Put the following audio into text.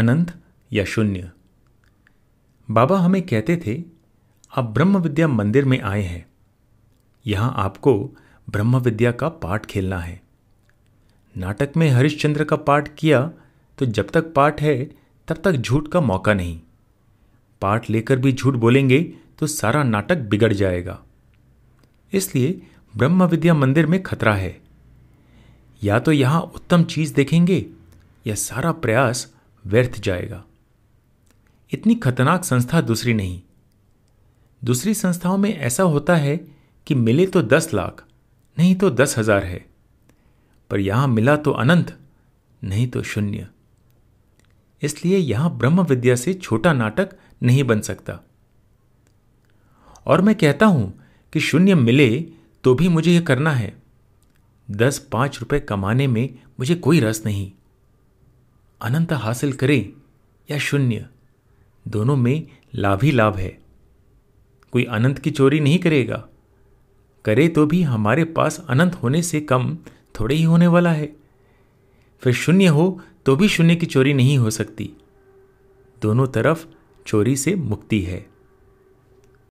अनंत या शून्य। बाबा हमें कहते थे, आप ब्रह्म विद्या मंदिर में आए हैं। यहाँ आपको ब्रह्म विद्या का पाठ खेलना है। नाटक में हरिश्चंद्र का पाठ किया तो जब तक पाठ है, तब तक झूठ का मौका नहीं। पाठ लेकर भी झूठ बोलेंगे तो सारा नाटक बिगड़ जाएगा। इसलिए ब्रह्म विद्या मंदिर में खतरा है। या तो यहाँ उत्तम चीज़ देखेंगे, या सारा प्रयास व्यर्थ जाएगा। इतनी खतरनाक संस्था दूसरी नहीं। दूसरी संस्थाओं में ऐसा होता है कि मिले तो दस लाख, नहीं तो दस हज़ार है। पर यहाँ मिला तो अनंत, नहीं तो शून्य। इसलिए यहाँ ब्रह्म विद्या से छोटा नाटक नहीं बन सकता। और मैं कहता हूँ कि शून्य मिले तो भी मुझे यह करना है। दस पाँच रुपए कमाने में मुझे कोई रस नहीं। अनंत हासिल करें या शून्य। दोनों में लाभ ही लाभ है। कोई अनंत की चोरी नहीं करेगा। करे तो भी हमारे पास अनंत होने से कम थोड़े ही होने वाला है। फिर शून्य हो तो भी शून्य की चोरी नहीं हो सकती। दोनों तरफ़ चोरी से मुक्ति है।